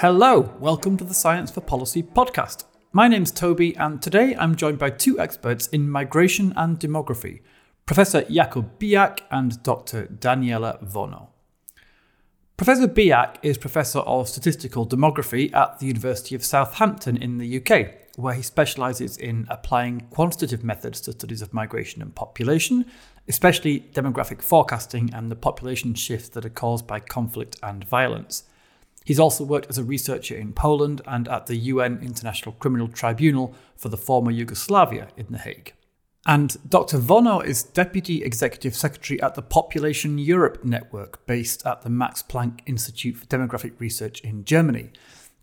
Hello, welcome to the Science for Policy podcast. My name's Toby, and today I'm joined by two experts in migration and demography Professor Jakub Bijak and Dr. Daniela Vono. Professor Bijak is Professor of Statistical Demography at the University of Southampton in the UK, where he specialises in applying quantitative methods to studies of migration and population, especially demographic forecasting and the population shifts that are caused by conflict and violence. He's also worked as a researcher in Poland and at the UN International Criminal Tribunal for the former Yugoslavia in The Hague. And Dr. Vono is Deputy Executive Secretary at the Population Europe Network, based at the Max Planck Institute for Demographic Research in Germany.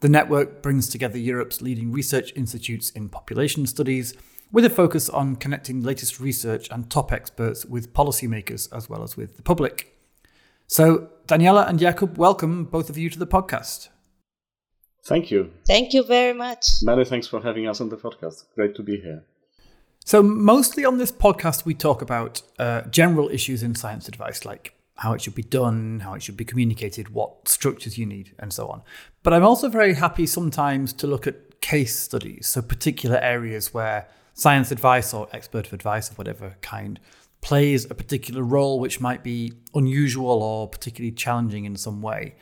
The network brings together Europe's leading research institutes in population studies, with a focus on connecting latest research and top experts with policymakers as well as with the public. So, Daniela and Jakub, welcome both of you to the podcast. Thank you. Thank you very much. Many thanks for having us on the podcast. Great to be here. So, mostly on this podcast, we talk about uh, general issues in science advice, like how it should be done, how it should be communicated, what structures you need, and so on. But I'm also very happy sometimes to look at case studies, so particular areas where science advice or expert advice of whatever kind plays a particular role which might be unusual or particularly challenging in some way.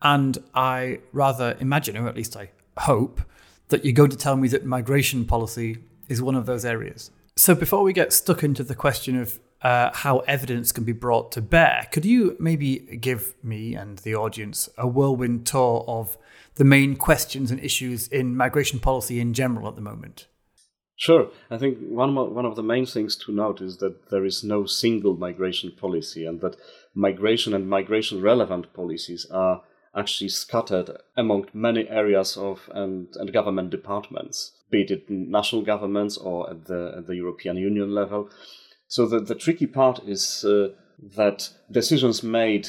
And I rather imagine, or at least I hope, that you're going to tell me that migration policy is one of those areas. So before we get stuck into the question of uh, how evidence can be brought to bear, could you maybe give me and the audience a whirlwind tour of the main questions and issues in migration policy in general at the moment? Sure. I think one, one of the main things to note is that there is no single migration policy and that migration and migration relevant policies are actually scattered among many areas of and, and government departments, be it national governments or at the, at the European Union level. So the, the tricky part is uh, that decisions made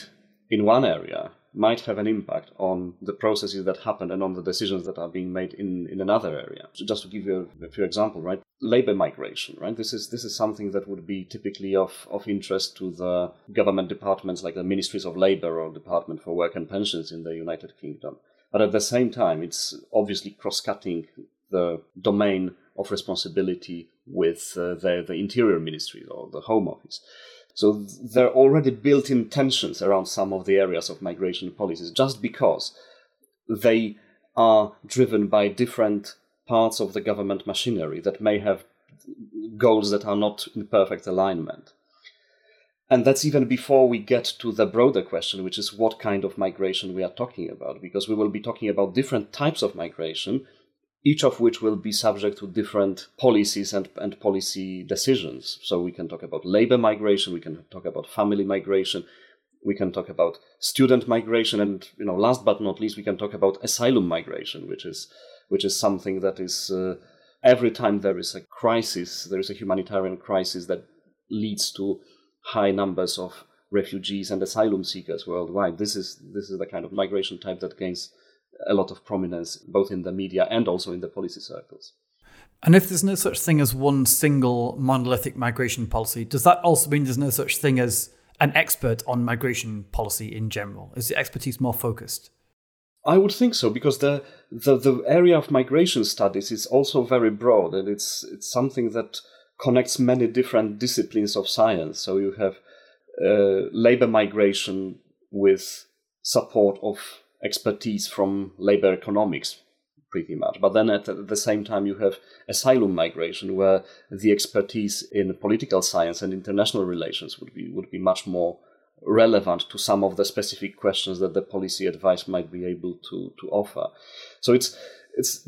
in one area might have an impact on the processes that happen and on the decisions that are being made in, in another area. So just to give you a, a few examples, right? Labor migration, right? This is this is something that would be typically of, of interest to the government departments like the Ministries of Labor or Department for Work and Pensions in the United Kingdom. But at the same time, it's obviously cross-cutting the domain of responsibility with uh, the, the Interior Ministry or the Home Office. So there are already built in tensions around some of the areas of migration policies just because they are driven by different parts of the government machinery that may have goals that are not in perfect alignment. And that's even before we get to the broader question, which is what kind of migration we are talking about, because we will be talking about different types of migration each of which will be subject to different policies and, and policy decisions. So we can talk about labor migration, we can talk about family migration, we can talk about student migration, and you know, last but not least, we can talk about asylum migration, which is which is something that is uh, every time there is a crisis, there is a humanitarian crisis that leads to high numbers of refugees and asylum seekers worldwide. This is this is the kind of migration type that gains a lot of prominence both in the media and also in the policy circles. And if there's no such thing as one single monolithic migration policy, does that also mean there's no such thing as an expert on migration policy in general? Is the expertise more focused? I would think so because the, the, the area of migration studies is also very broad and it's it's something that connects many different disciplines of science. So you have uh, labor migration with support of expertise from labor economics pretty much. But then at the same time, you have asylum migration, where the expertise in political science and international relations would be would be much more relevant to some of the specific questions that the policy advice might be able to to offer. So it's it's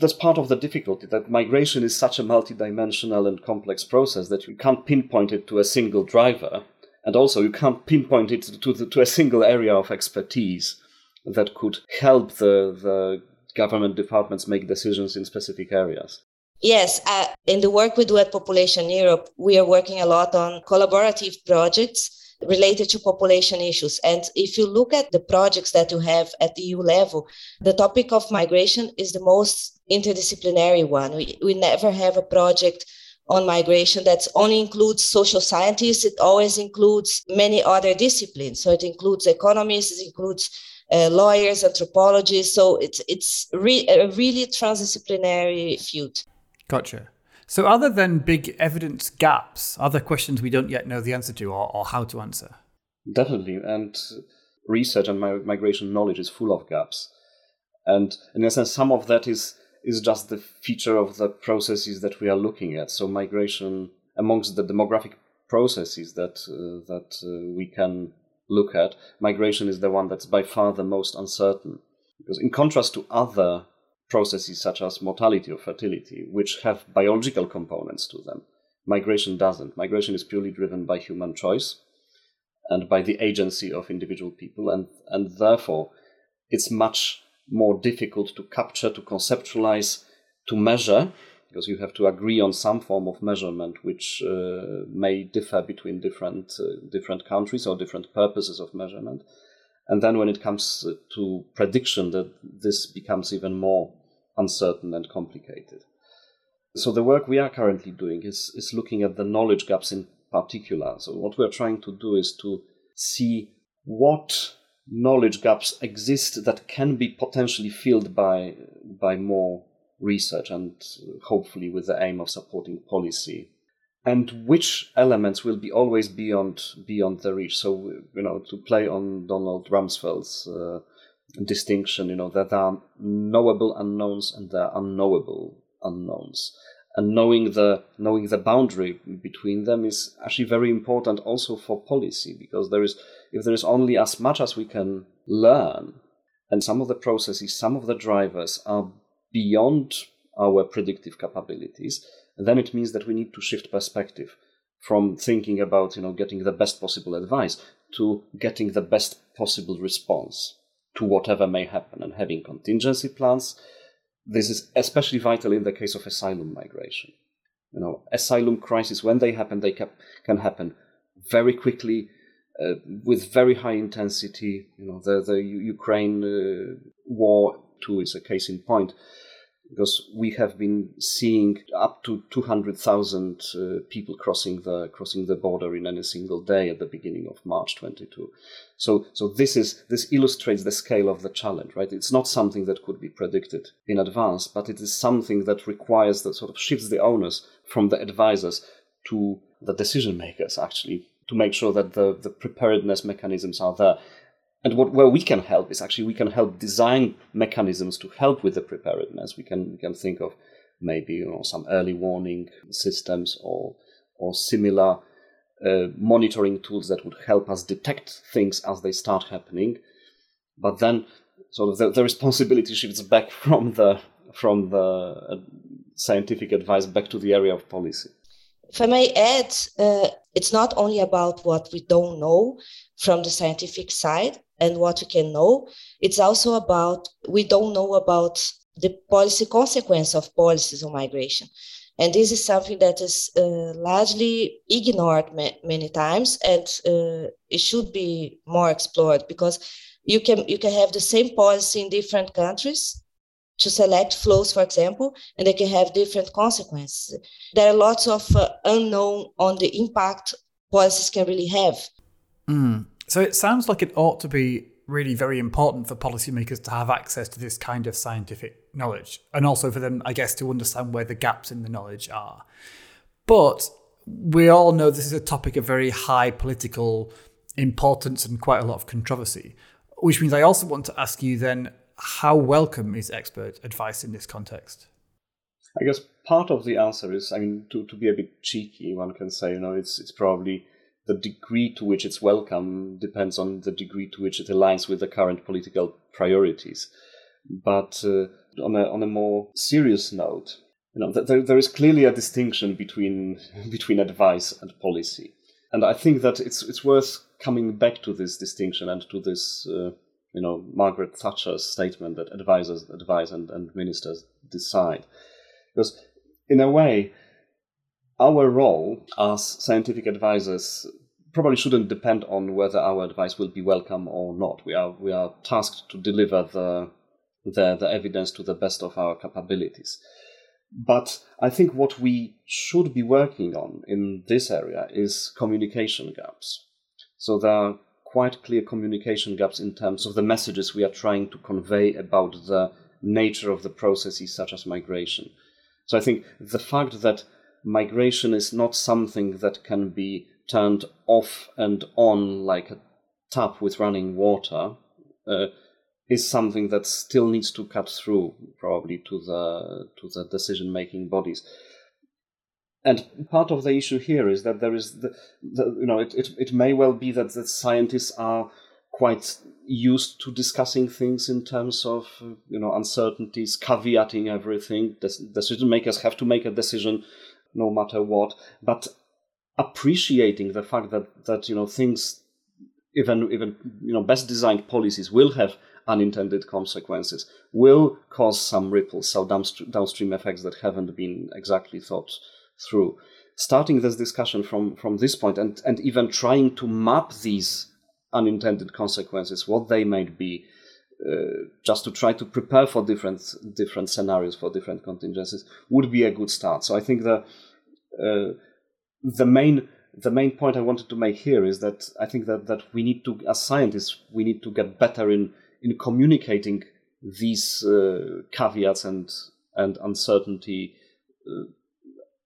that's part of the difficulty that migration is such a multidimensional and complex process that you can't pinpoint it to a single driver, and also you can't pinpoint it to the, to a single area of expertise that could help the, the government departments make decisions in specific areas. Yes, uh, in the work we do at Population Europe, we are working a lot on collaborative projects related to population issues. And if you look at the projects that you have at the EU level, the topic of migration is the most interdisciplinary one. We, we never have a project on migration that only includes social scientists. It always includes many other disciplines. So it includes economists, it includes uh, lawyers, anthropologists. So it's it's re- a really transdisciplinary field. Gotcha. So, other than big evidence gaps? other questions we don't yet know the answer to or, or how to answer? Definitely. And research and migration knowledge is full of gaps. And in a sense, some of that is, is just the feature of the processes that we are looking at. So, migration amongst the demographic processes that, uh, that uh, we can look at, migration is the one that's by far the most uncertain. Because, in contrast to other processes such as mortality or fertility, which have biological components to them. Migration doesn't. Migration is purely driven by human choice and by the agency of individual people, and, and therefore it's much more difficult to capture, to conceptualize, to measure, because you have to agree on some form of measurement which uh, may differ between different, uh, different countries or different purposes of measurement. And then when it comes to prediction, that this becomes even more uncertain and complicated. So the work we are currently doing is, is looking at the knowledge gaps in particular. So what we're trying to do is to see what knowledge gaps exist that can be potentially filled by by more research and hopefully with the aim of supporting policy and which elements will be always beyond beyond the reach. So you know, to play on Donald Rumsfeld's uh, distinction, you know, that there are knowable unknowns and there are unknowable unknowns. And knowing the knowing the boundary between them is actually very important also for policy because there is if there is only as much as we can learn, and some of the processes, some of the drivers are beyond our predictive capabilities, then it means that we need to shift perspective from thinking about you know getting the best possible advice to getting the best possible response to whatever may happen and having contingency plans. This is especially vital in the case of asylum migration. You know asylum crises when they happen they can happen very quickly uh, with very high intensity. You know the the ukraine uh, war too is a case in point because we have been seeing up to 200,000 uh, people crossing the crossing the border in any single day at the beginning of March 22. So so this is this illustrates the scale of the challenge, right? It's not something that could be predicted in advance, but it is something that requires that sort of shifts the onus from the advisors to the decision makers actually to make sure that the, the preparedness mechanisms are there and what where we can help is actually we can help design mechanisms to help with the preparedness. We can we can think of maybe you know some early warning systems or or similar uh, monitoring tools that would help us detect things as they start happening. But then, sort of the, the responsibility shifts back from the from the uh, scientific advice back to the area of policy. If I may add, uh, it's not only about what we don't know from the scientific side, and what we can know. It's also about, we don't know about the policy consequence of policies on migration. And this is something that is uh, largely ignored ma- many times, and uh, it should be more explored because you can you can have the same policy in different countries to select flows, for example, and they can have different consequences. There are lots of uh, unknown on the impact policies can really have. Mm. So it sounds like it ought to be really very important for policymakers to have access to this kind of scientific knowledge and also for them, I guess, to understand where the gaps in the knowledge are. But we all know this is a topic of very high political importance and quite a lot of controversy, which means I also want to ask you then how welcome is expert advice in this context? I guess part of the answer is, I mean, to, to be a bit cheeky, one can say, you know, it's it's probably the degree to which it's welcome depends on the degree to which it aligns with the current political priorities. But uh, on a on a more serious note, you know, there, there is clearly a distinction between between advice and policy, and I think that it's it's worth coming back to this distinction and to this. Uh, you know, Margaret Thatcher's statement that advisors advise and, and ministers decide. Because in a way, our role as scientific advisors probably shouldn't depend on whether our advice will be welcome or not. We are we are tasked to deliver the the, the evidence to the best of our capabilities. But I think what we should be working on in this area is communication gaps. So there are quite clear communication gaps in terms of the messages we are trying to convey about the nature of the processes such as migration. So I think the fact that migration is not something that can be turned off and on like a tap with running water uh, is something that still needs to cut through probably to the to the decision making bodies. And part of the issue here is that there is the, the you know it, it, it may well be that the scientists are quite used to discussing things in terms of you know uncertainties, caveating everything. Decision makers have to make a decision no matter what, but appreciating the fact that that you know things even even you know best designed policies will have unintended consequences, will cause some ripples, so downstream effects that haven't been exactly thought through. Starting this discussion from, from this point and, and even trying to map these unintended consequences, what they might be, uh, just to try to prepare for different different scenarios for different contingencies would be a good start. So I think the uh, the main the main point I wanted to make here is that I think that, that we need to, as scientists, we need to get better in in communicating these uh, caveats and and uncertainty uh,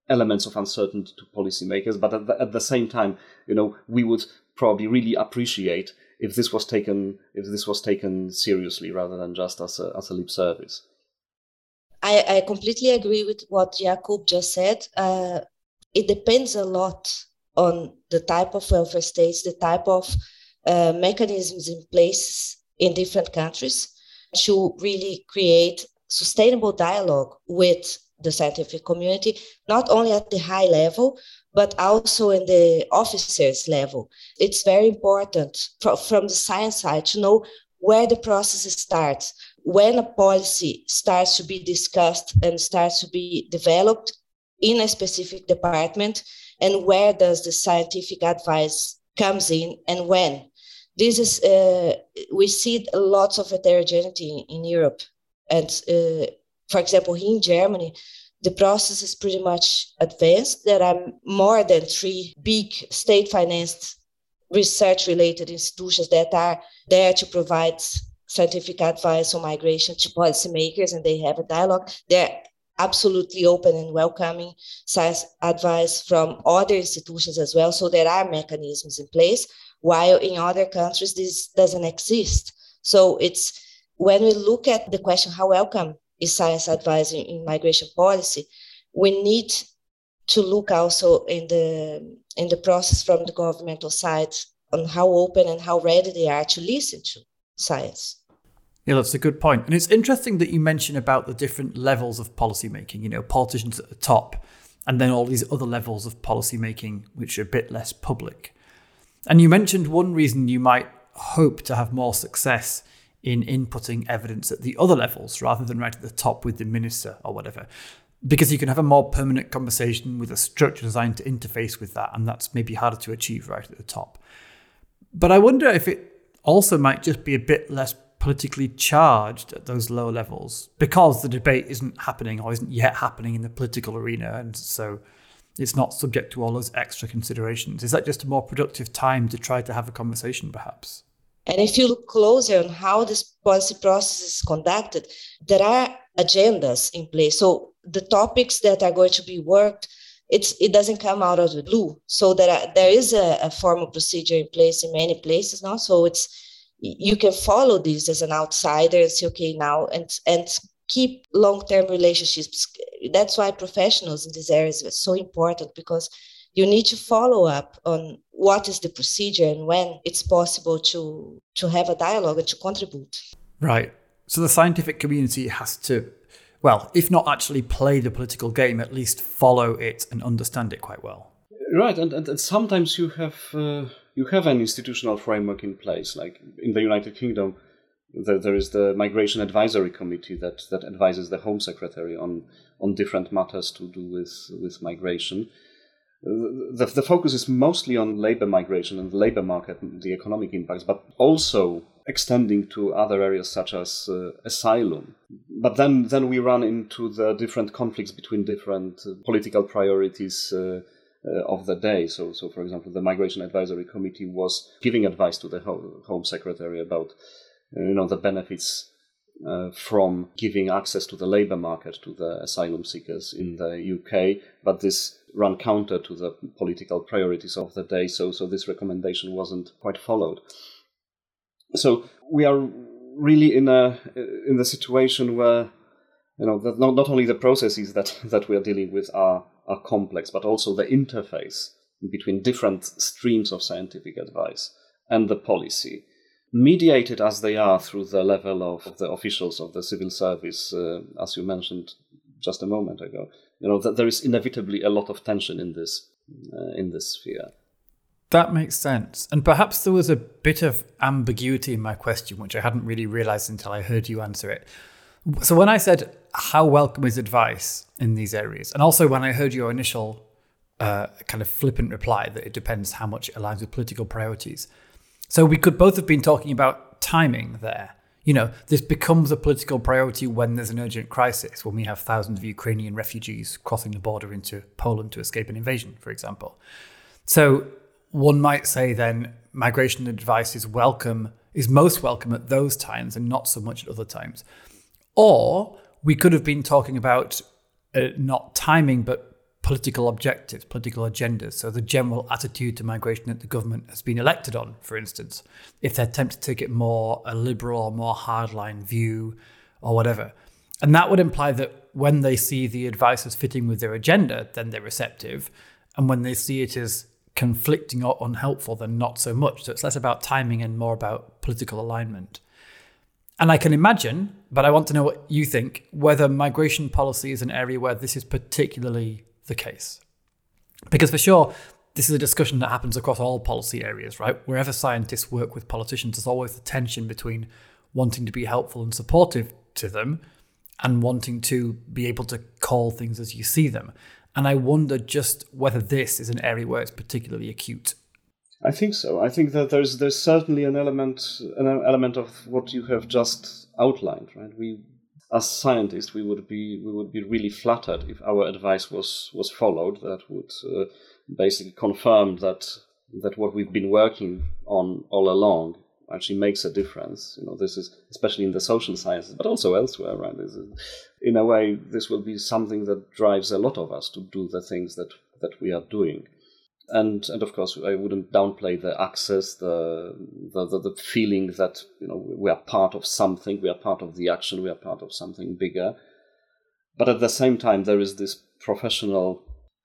elements of uncertainty to policymakers. But at the, at the same time, you know, we would probably really appreciate if this was taken if this was taken seriously rather than just as a, as a lip service. I, I completely agree with what Jakub just said. Uh, it depends a lot on the type of welfare states, the type of uh, mechanisms in place in different countries to really create sustainable dialogue with the scientific community, not only at the high level, but also in the officers level. It's very important from the science side to know where the process starts, when a policy starts to be discussed and starts to be developed in a specific department, and where does the scientific advice comes in and when. This is uh, we see lots of heterogeneity in, in Europe, and uh, for example, here in Germany, the process is pretty much advanced. There are more than three big state financed research related institutions that are there to provide scientific advice on migration to policymakers and they have a dialogue. They're absolutely open and welcoming science advice from other institutions as well. So there are mechanisms in place, while in other countries this doesn't exist. So it's when we look at the question, how welcome is science advice in, in migration policy, we need to look also in the in the process from the governmental side on how open and how ready they are to listen to science. Yeah, that's a good point. And it's interesting that you mention about the different levels of policymaking, you know, politicians at the top, and then all these other levels of policymaking which are a bit less public. And you mentioned one reason you might hope to have more success in inputting evidence at the other levels rather than right at the top with the minister or whatever. Because you can have a more permanent conversation with a structure designed to interface with that, and that's maybe harder to achieve right at the top. But I wonder if it also might just be a bit less politically charged at those lower levels because the debate isn't happening or isn't yet happening in the political arena, and so it's not subject to all those extra considerations. Is that just a more productive time to try to have a conversation, perhaps? And if you look closer on how this policy process is conducted, there are agendas in place. So the topics that are going to be worked, it's it doesn't come out of the blue. So there are, there is a, a formal procedure in place in many places now. So it's you can follow this as an outsider and say, okay, now and and keep long-term relationships. That's why professionals in these areas are so important because you need to follow up on what is the procedure and when it's possible to to have a dialogue and to contribute. Right. So the scientific community has to well if not actually play the political game at least follow it and understand it quite well. Right and, and, and sometimes you have uh, you have an institutional framework in place like in the united kingdom there, there is the migration advisory committee that, that advises the home secretary on on different matters to do with with migration the, the focus is mostly on labor migration and the labor market and the economic impacts, but also extending to other areas such as uh, asylum. But then, then we run into the different conflicts between different uh, political priorities, uh, uh, of the day. So, so for example, the Migration Advisory Committee was giving advice to the Home Secretary about, uh, you know, the benefits uh, from giving access to the labour market to the asylum seekers in the UK, but this ran counter to the political priorities of the day. So, so this recommendation wasn't quite followed. So we are really in a in the situation where you know not, not only the processes that that we are dealing with are are complex, but also the interface between different streams of scientific advice and the policy, mediated as they are through the level of the officials of the civil service, uh, as you mentioned just a moment ago. You know that there is inevitably a lot of tension in this uh, in this sphere. That makes sense. And perhaps there was a bit of ambiguity in my question, which I hadn't really realized until I heard you answer it. So when I said how welcome is advice in these areas, and also when I heard your initial uh, kind of flippant reply that it depends how much it aligns with political priorities. So we could both have been talking about timing there. You know, this becomes a political priority when there's an urgent crisis, when we have thousands of Ukrainian refugees crossing the border into Poland to escape an invasion, for example. So one might say then migration advice is welcome, is most welcome at those times and not so much at other times. Or we could have been talking about uh, not timing, but political objectives, political agendas. So the general attitude to migration that the government has been elected on, for instance, if they attempt to take it more a liberal or more hardline view or whatever. And that would imply that when they see the advice as fitting with their agenda, then they're receptive. And when they see it as conflicting or unhelpful, then not so much. So it's less about timing and more about political alignment. And I can imagine, but I want to know what you think, whether migration policy is an area where this is particularly the case. Because for sure, this is a discussion that happens across all policy areas, right? Wherever scientists work with politicians, there's always the tension between wanting to be helpful and supportive to them and wanting to be able to call things as you see them. And I wonder just whether this is an area where it's particularly acute. I think so. I think that there's there's certainly an element an element of what you have just outlined, right? We as scientists we would be we would be really flattered if our advice was was followed. That would uh, basically confirm that that what we've been working on all along actually makes a difference. You know, this is especially in the social sciences, but also elsewhere, right? Is, in a way, this will be something that drives a lot of us to do the things that that we are doing and and of course I wouldn't downplay the access, the, the the, the feeling that you know we are part of something, we are part of the action, we are part of something bigger. But at the same time, there is this professional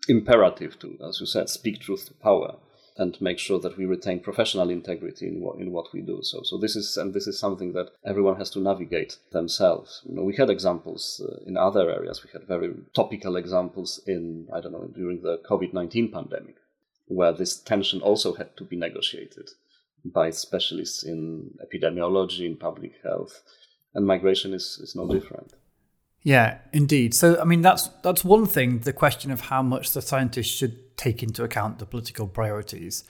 imperative to, as you said, speak truth to power and make sure that we retain professional integrity in what in what we do. So so this is and this is something that everyone has to navigate themselves. You know, we had examples uh, in other areas. We had very topical examples in I don't know during the COVID nineteen pandemic where this tension also had to be negotiated by specialists in epidemiology, in public health, and migration is, is no different. Yeah, indeed. So, I mean, that's that's one thing. The question of how much the scientists should take into account the political priorities,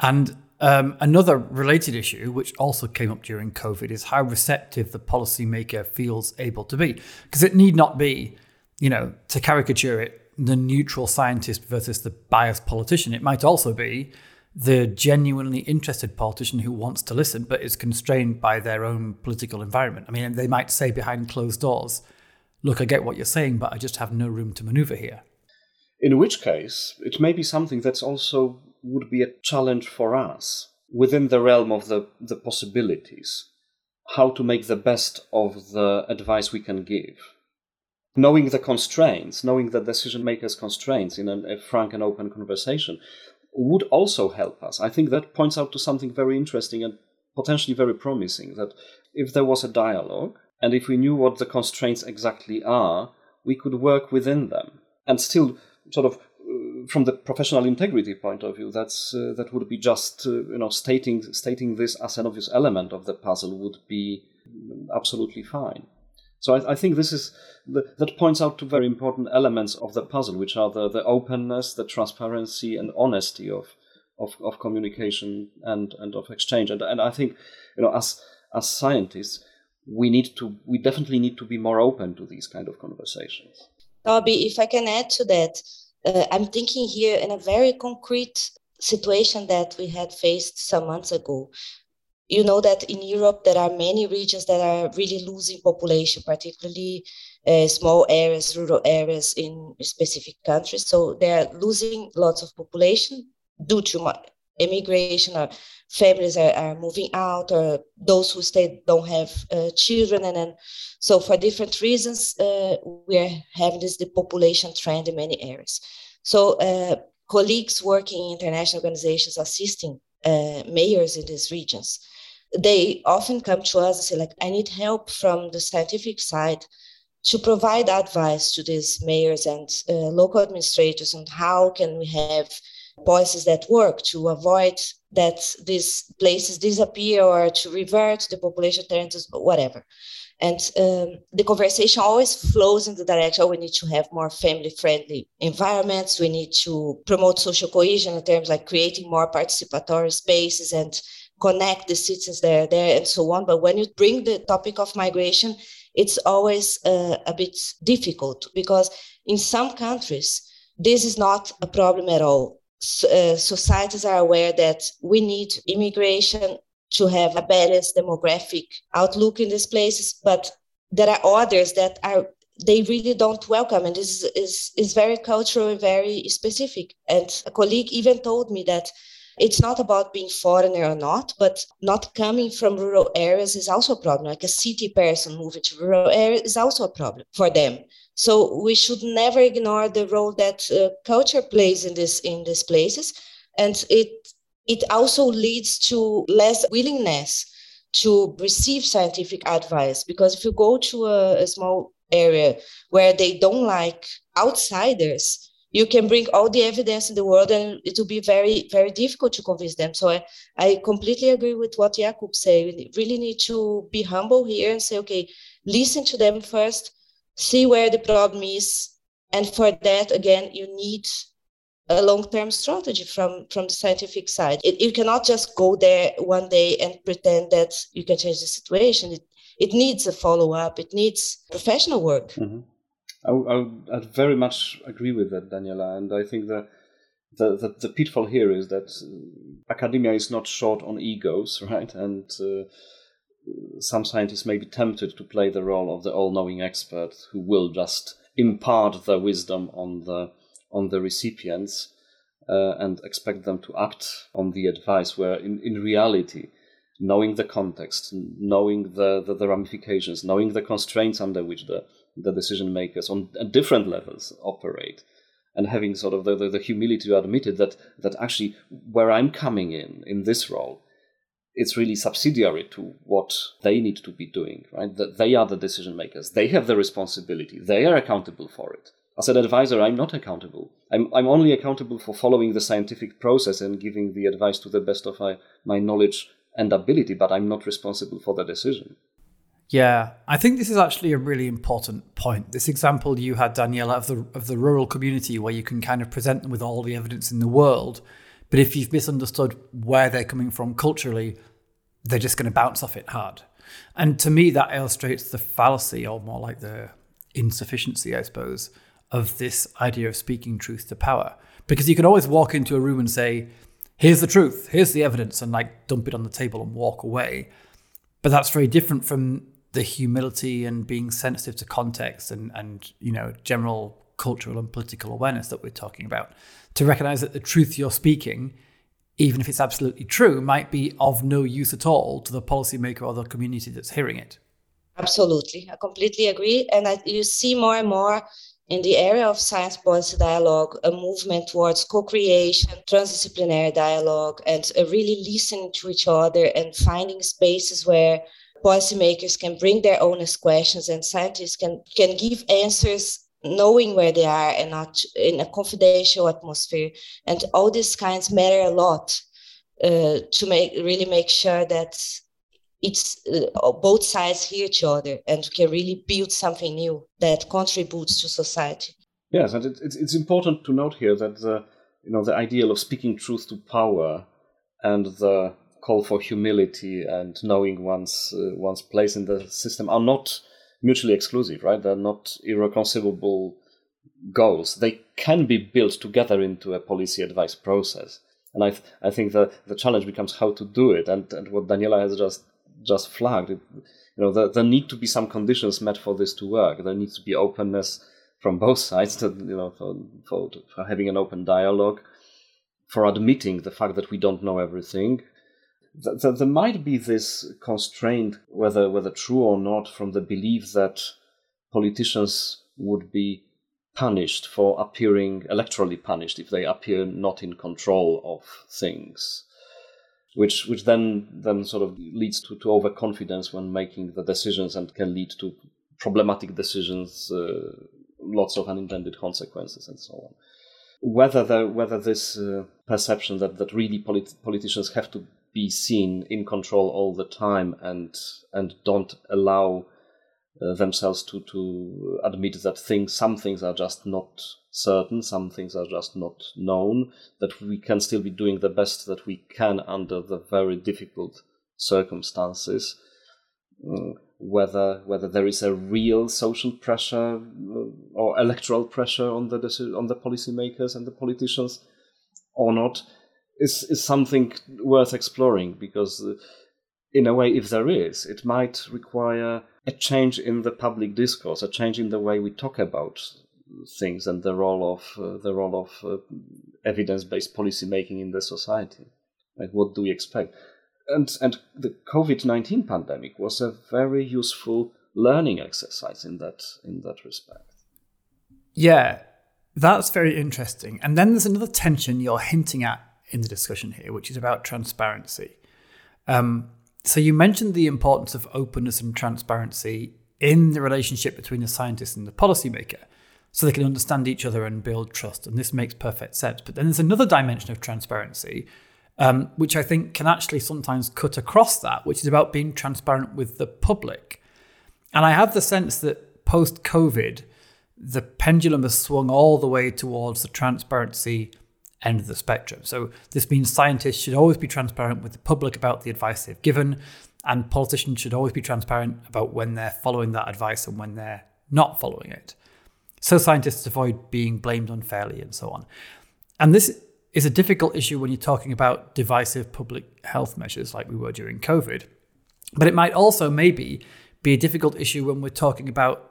and um, another related issue, which also came up during COVID, is how receptive the policymaker feels able to be. Because it need not be, you know, to caricature it, the neutral scientist versus the biased politician. It might also be the genuinely interested politician who wants to listen but is constrained by their own political environment. I mean, they might say behind closed doors, Look, I get what you're saying, but I just have no room to maneuver here. In which case, it may be something that's also would be a challenge for us within the realm of the, the possibilities. How to make the best of the advice we can give knowing the constraints, knowing the decision makers' constraints in a, a frank and open conversation would also help us. I think that points out to something very interesting and potentially very promising that if there was a dialogue and if we knew what the constraints exactly are, we could work within them and still sort of uh, from the professional integrity point of view that's uh, that would be just uh, you know stating stating this as an obvious element of the puzzle would be absolutely fine so I, I think this is that points out to very important elements of the puzzle, which are the, the openness, the transparency, and honesty of, of, of communication and, and of exchange. And, and I think, you know, as as scientists, we need to we definitely need to be more open to these kind of conversations. Toby, if I can add to that, Uh, I'm thinking here in a very concrete situation that we had faced some months ago. You know that in Europe there are many regions that are really losing population, particularly uh, small areas, rural areas in specific countries. So they're losing lots of population due to immigration or families are, are moving out or those who stay don't have uh, children. And so for different reasons uh, we're having this depopulation trend in many areas. So uh, colleagues working in international organizations assisting uh, mayors in these regions they often come to us and say like i need help from the scientific side to provide advice to these mayors and uh, local administrators on how can we have policies that work to avoid that these places disappear or to revert the population trends, or whatever. And um, the conversation always flows in the direction oh, we need to have more family friendly environments. We need to promote social cohesion in terms like creating more participatory spaces and connect the citizens that are there and so on. But when you bring the topic of migration, it's always uh, a bit difficult because in some countries, this is not a problem at all. Uh, societies are aware that we need immigration to have a balanced demographic outlook in these places, but there are others that are they really don't welcome and this is, is, is very cultural and very specific and a colleague even told me that it's not about being foreigner or not, but not coming from rural areas is also a problem. Like a city person moving to rural areas is also a problem for them. So we should never ignore the role that uh, culture plays in this in these places, and it it also leads to less willingness to receive scientific advice because if you go to a, a small area where they don't like outsiders you can bring all the evidence in the world and it will be very very difficult to convince them. So i, I completely agree with what jakub said. We really need to be humble here and say okay listen to them first see where the problem is and for that again you need a long-term strategy from from the scientific side. It, you cannot just go there one day and pretend that you can change the situation. It, it needs a follow-up. It needs professional work. Mm-hmm. I, I, I very much agree with that, Daniela, and I think that the, the, the, pitfall here is that uh, academia is not short on egos, right? And uh, some scientists may be tempted to play the role of the all-knowing expert who will just impart their wisdom on the on the recipients uh, and expect them to act on the advice. Where in, in reality, knowing the context, knowing the, the, the ramifications, knowing the constraints under which the the decision makers on different levels operate and having sort of the, the, the, humility to admit it that that actually where I'm coming in in this role, it's really subsidiary to what they need to be doing, right? That they are the decision makers. They have the responsibility. They are accountable for it. As an advisor, I'm not accountable. I'm, I'm only accountable for following the scientific process and giving the advice to the best of my, my knowledge and ability, but I'm not responsible for the decision. Yeah, I think this is actually a really important point. This example you had, Daniela, of the of the rural community where you can kind of present them with all the evidence in the world, but if you've misunderstood where they're coming from culturally, they're just going to bounce off it hard. And to me, that illustrates the fallacy, or more like the insufficiency, I suppose, of this idea of speaking truth to power. Because you can always walk into a room and say, "Here's the truth. Here's the evidence," and like dump it on the table and walk away. But that's very different from the humility and being sensitive to context and, and you know general cultural and political awareness that we're talking about to recognize that the truth you're speaking even if it's absolutely true might be of no use at all to the policymaker or the community that's hearing it. Absolutely. I completely agree. And I, you see more and more in the area of science policy dialogue, a movement towards co creation, transdisciplinary dialogue, and really listening to each other and finding spaces where policymakers can bring their honest questions and scientists can, can give answers knowing where they are and not in a confidential atmosphere. And all these kinds matter a lot uh, to make really make sure that it's uh, both sides hear each other and can really build something new that contributes to society. Yes, and it, it's it's important to note here that the you know the ideal of speaking truth to power and the call for humility and knowing one's uh, one's place in the system are not mutually exclusive, right? They're not irreconcilable goals, they can be built together into a policy advice process. And I, th- I think the, the challenge becomes how to do it. And, and what Daniela has just just flagged, it, you know, there, there need to be some conditions met for this to work. There needs to be openness from both sides, to, you know, for, for, for having an open dialogue, for admitting the fact that we don't know everything. There might be this constraint, whether whether true or not, from the belief that politicians would be punished for appearing electorally punished if they appear not in control of things which which then then sort of leads to, to overconfidence when making the decisions and can lead to problematic decisions uh, lots of unintended consequences and so on. Whether the, whether this uh, perception that that really polit- politicians have to be seen in control all the time and and don't allow uh, themselves to to admit that things some things are just not certain some things are just not known that we can still be doing the best that we can under the very difficult circumstances. Uh, whether whether there is a real social pressure uh, or electoral pressure on the on the policymakers and the politicians or not is is something worth exploring because uh, in a way if there is it might require a change in the public discourse, a change in the way we talk about things and the role of uh, the role of uh, evidence-based policy making in the society. Like, what do we expect? And and the COVID nineteen pandemic was a very useful learning exercise in that in that respect. Yeah, that's very interesting. And then there's another tension you're hinting at in the discussion here, which is about transparency. Um, so you mentioned the importance of openness and transparency in the relationship between the scientist and the policymaker so they can understand each other and build trust. And this makes perfect sense. But then there's another dimension of transparency, um, which I think can actually sometimes cut across that, which is about being transparent with the public. And I have the sense that post COVID, the pendulum has swung all the way towards the transparency end of the spectrum. So this means scientists should always be transparent with the public about the advice they've given, and politicians should always be transparent about when they're following that advice and when they're not following it. So scientists avoid being blamed unfairly and so on. And this is a difficult issue when you're talking about divisive public health measures like we were during COVID. But it might also maybe be a difficult issue when we're talking about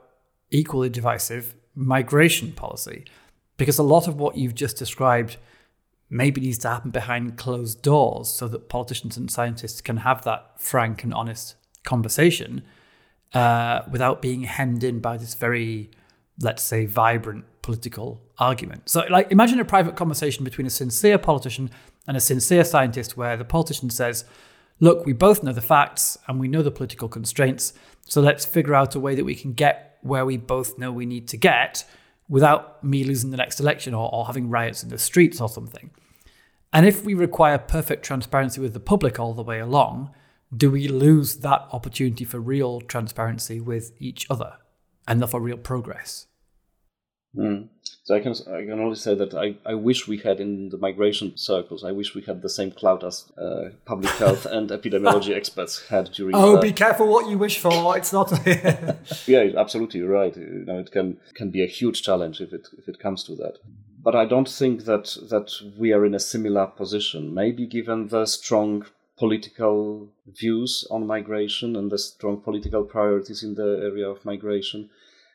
equally divisive migration policy, because a lot of what you've just described maybe needs to happen behind closed doors so that politicians and scientists can have that frank and honest conversation uh, without being hemmed in by this very, let's say, vibrant political argument. So, like, imagine a private conversation between a sincere politician and a sincere scientist where the politician says, Look, we both know the facts and we know the political constraints, so let's figure out a way that we can get where we both know we need to get without me losing the next election or, or having riots in the streets or something. And if we require perfect transparency with the public all the way along, do we lose that opportunity for real transparency with each other and therefore real progress? Mm. So I can I can only say that I, I wish we had in the migration circles. I wish we had the same clout as uh, public health and epidemiology experts had during. Oh, the... be careful what you wish for! It's not. yeah, absolutely right. You know, it can can be a huge challenge if it if it comes to that. But I don't think that that we are in a similar position. Maybe given the strong political views on migration and the strong political priorities in the area of migration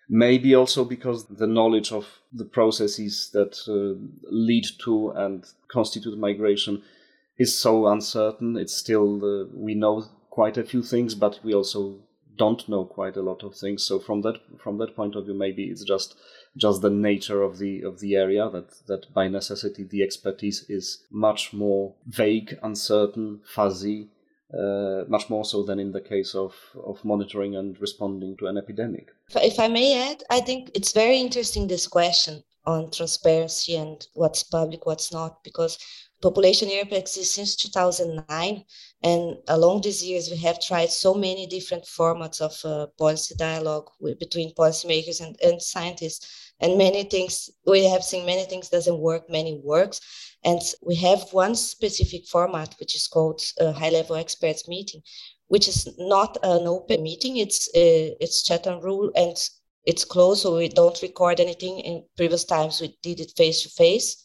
maybe also because the knowledge of the processes that uh, lead to and constitute migration is so uncertain. It's still, uh, we know quite a few things, but we also don't know quite a lot of things. So from that from that point of view, maybe it's just just the nature of the of the area that that by necessity the expertise is much more vague, uncertain, fuzzy, uh, much more so than in the case of, of monitoring and responding to an epidemic. If I may add, I think it's very interesting this question on transparency and what's public, what's not, because Population Europe exists since 2009, and along these years we have tried so many different formats of uh, policy dialogue with, between policymakers and, and scientists, and many things we have seen many things doesn't work, many works and we have one specific format, which is called a high level experts meeting, which is not an open meeting. It's uh, it's Chatham rule, and it's closed, so we don't record anything. In previous times, we did it face to face.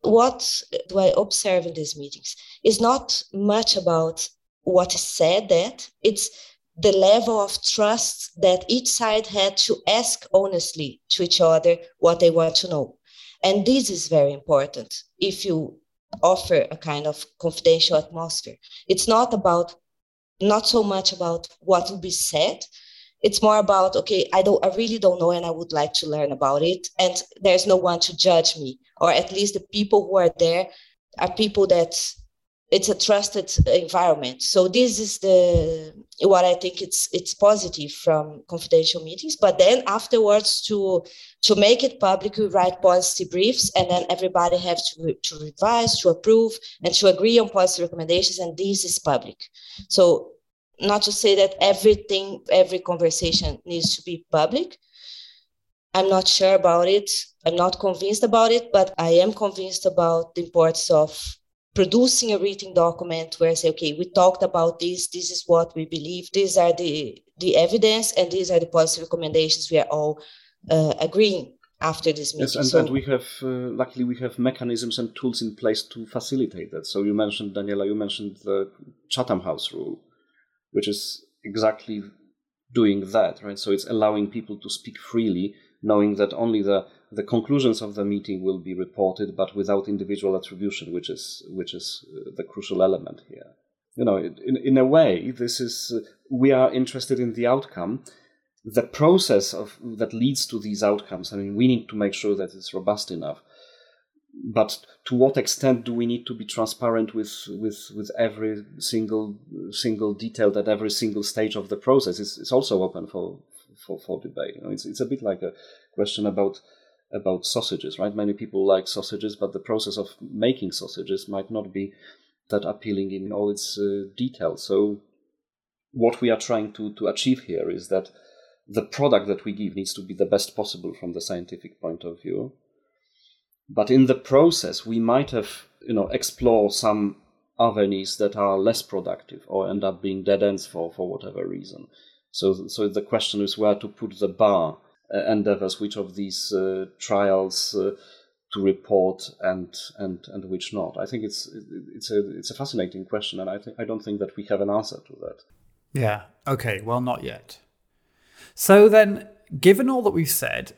What do I observe in these meetings? It's not much about what is said that it's the level of trust that each side had to ask honestly to each other what they want to know. And this is very important if you offer a kind of confidential atmosphere. It's not about, not so much about what will be said. It's more about, okay, I don't, I really don't know, and I would like to learn about it. And there's no one to judge me, or at least the people who are there are people that it's a trusted environment. So this is the what I think it's it's positive from confidential meetings. But then afterwards to to make it public, we write policy briefs, and then everybody has to to revise, to approve, and to agree on policy recommendations. And this is public. So not to say that everything, every conversation needs to be public. I'm not sure about it. I'm not convinced about it, but I am convinced about the importance of producing a written document where I say, okay, we talked about this, this is what we believe, these are the, the evidence, and these are the policy recommendations we are all uh, agreeing after this meeting. Yes, and, so, and we have, uh, luckily, we have mechanisms and tools in place to facilitate that. So you mentioned, Daniela, you mentioned the Chatham House rule, which is exactly doing that, right? So it's allowing people to speak freely, knowing that only the the conclusions of the meeting will be reported, but without individual attribution, which is which is uh, the crucial element here. You know, in in a way, this is uh, we are interested in the outcome. The process of that leads to these outcomes. I mean, we need to make sure that it's robust enough. But to what extent do we need to be transparent with with with every single single detail at every single stage of the process? It's, it's also open for for, for debate. You know, it's it's a bit like a question about about sausages, right? Many people like sausages, but the process of making sausages might not be that appealing in all its uh, details. So, what we are trying to, to achieve here is that the product that we give needs to be the best possible from the scientific point of view. But in the process, we might have, you know, explore some avenues that are less productive or end up being dead ends for, for whatever reason. So, so the question is where to put the bar endeavors, which of these uh, trials uh, to report and and and which not. I think it's it's a it's a fascinating question, and I think I don't think that we have an answer to that. Yeah. Okay. Well, not yet. So then, given all that we've said,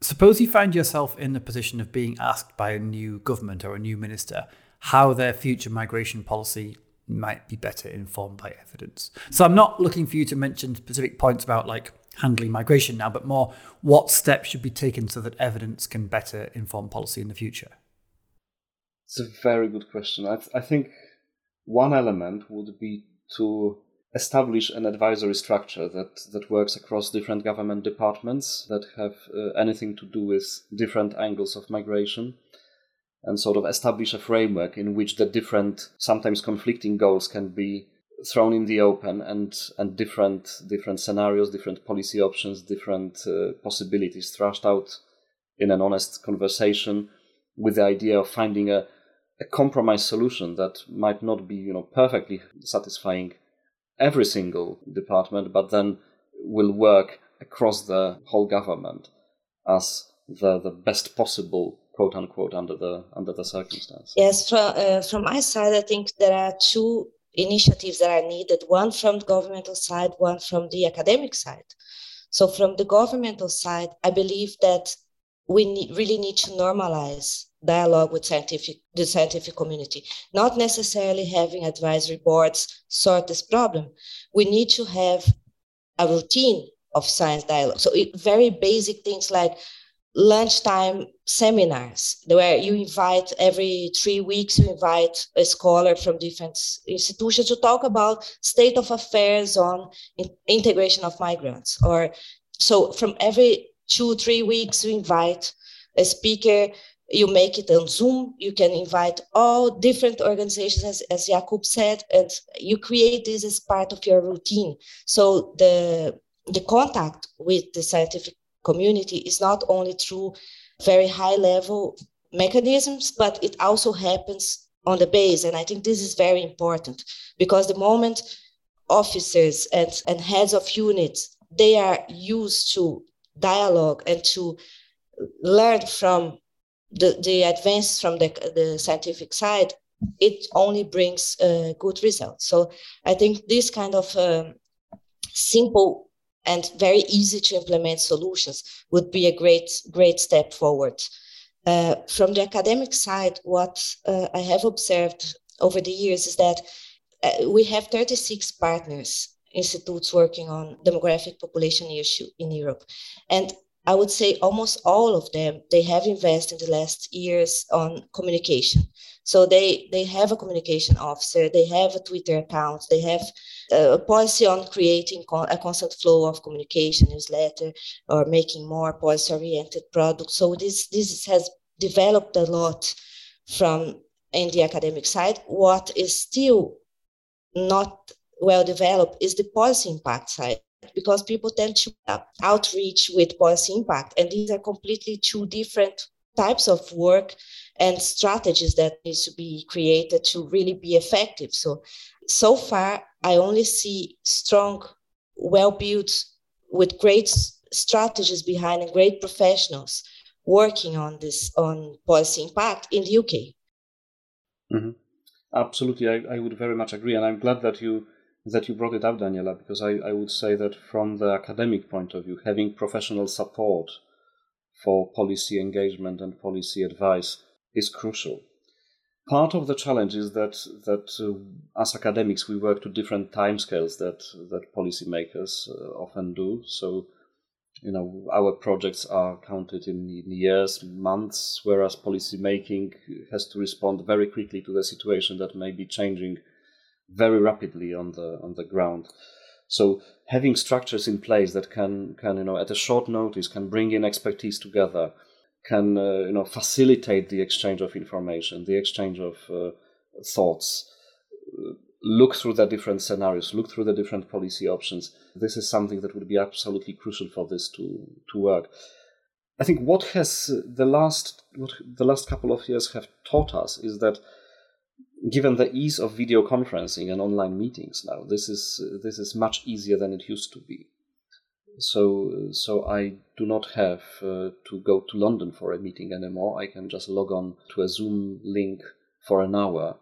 suppose you find yourself in the position of being asked by a new government or a new minister how their future migration policy might be better informed by evidence. So I'm not looking for you to mention specific points about like handling migration now, but more what steps should be taken so that evidence can better inform policy in the future? It's a very good question. I, th- I think one element would be to establish an advisory structure that, that works across different government departments that have uh, anything to do with different angles of migration and sort of establish a framework in which the different, sometimes conflicting goals can be thrown in the open and and different different scenarios, different policy options, different uh, possibilities thrashed out in an honest conversation with the idea of finding a, a compromise solution that might not be you know perfectly satisfying every single department, but then will work across the whole government as the, the best possible quote unquote under the under the circumstance. Yes, from, uh, from my side, I think there are two initiatives that are needed one from the governmental side, one from the academic side. So, from the governmental side, I believe that we need, really need to normalize dialogue with scientific the scientific community not necessarily having advisory boards sort this problem we need to have a routine of science dialogue so it, very basic things like lunchtime seminars where you invite every three weeks you invite a scholar from different institutions to talk about state of affairs on integration of migrants. Or so from every two three weeks you invite a speaker you make it on zoom you can invite all different organizations as, as jakub said and you create this as part of your routine. So the the contact with the scientific community is not only through very high level mechanisms, but it also happens on the base. And I think this is very important because the moment officers and, and heads of units they are used to dialogue and to learn from the, the advances from the, the scientific side, it only brings uh, good results. So I think this kind of um, simple and very easy to implement solutions would be a great, great step forward. Uh, from the academic side, what uh, I have observed over the years is that uh, we have 36 partners institutes working on demographic population issue in Europe. And I would say almost all of them, they have invested in the last years on communication. So they, they have a communication officer, they have a Twitter account, they have a policy on creating a constant flow of communication, newsletter, or making more policy-oriented products. So this, this has developed a lot from in the academic side. What is still not well developed is the policy impact side because people tend to outreach with policy impact and these are completely two different types of work and strategies that needs to be created to really be effective. So so far i only see strong well built with great strategies behind and great professionals working on this on policy impact in the uk mm-hmm. absolutely. I, I would very much agree and i'm glad that you that you brought it up, Daniela, because I, I would say that from the academic point of view, having professional support for policy engagement and policy advice is crucial. Part of the challenge is that that uh, as academics we work to different timescales that that policymakers uh, often do. So, you know, our projects are counted in, in years, months, whereas policymaking has to respond very quickly to the situation that may be changing very rapidly on the on the ground. So having structures in place that can can you know at a short notice can bring in expertise together, can uh, you know facilitate the exchange of information, the exchange of uh, thoughts, look through the different scenarios, look through the different policy options. This is something that would be absolutely crucial for this to to work. I think what has the last what the last couple of years have taught us is that given the ease of video conferencing and online meetings now, this is this is much easier than it used to be. So so I do not have uh, to go to London for a meeting anymore. I can just log on to a Zoom link for an hour,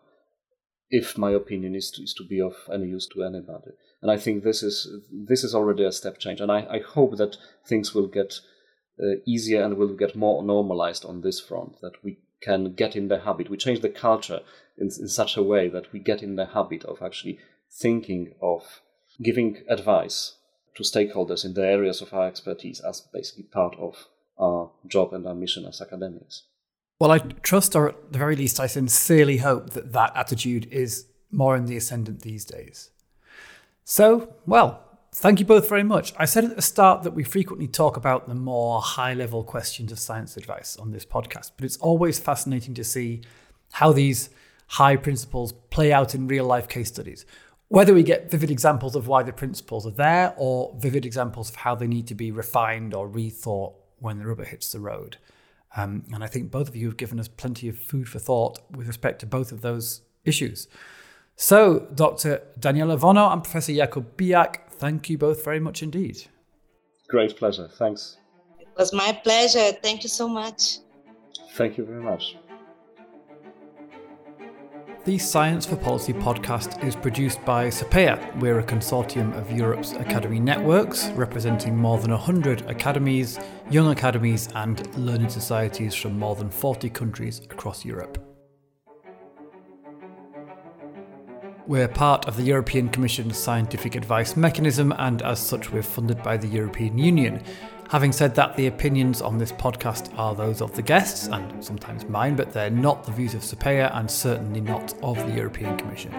if my opinion is to, is to be of any use to anybody. And I think this is this is already a step change. And I, I hope that things will get uh, easier and will get more normalized on this front. That we can get in the habit. We change the culture in, in such a way that we get in the habit of actually thinking of giving advice to stakeholders in the areas of our expertise as basically part of our job and our mission as academics. Well, I trust, or at the very least, I sincerely hope that that attitude is more in the ascendant these days. So, well, thank you both very much. I said at the start that we frequently talk about the more high level questions of science advice on this podcast, but it's always fascinating to see how these high principles play out in real life case studies. Whether we get vivid examples of why the principles are there or vivid examples of how they need to be refined or rethought when the rubber hits the road. Um, and I think both of you have given us plenty of food for thought with respect to both of those issues. So, Dr. Daniela Vono and Professor Jakub Bijak, thank you both very much indeed. Great pleasure. Thanks. It was my pleasure. Thank you so much. Thank you very much. The Science for Policy podcast is produced by SAPEA. We're a consortium of Europe's academy networks, representing more than 100 academies, young academies, and learning societies from more than 40 countries across Europe. We're part of the European Commission's scientific advice mechanism, and as such, we're funded by the European Union. Having said that, the opinions on this podcast are those of the guests and sometimes mine, but they're not the views of SAPEA and certainly not of the European Commission.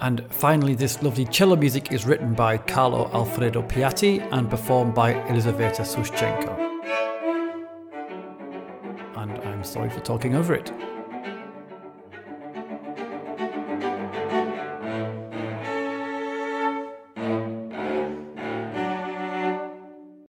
And finally, this lovely cello music is written by Carlo Alfredo Piatti and performed by Elizaveta Sushchenko. And I'm sorry for talking over it.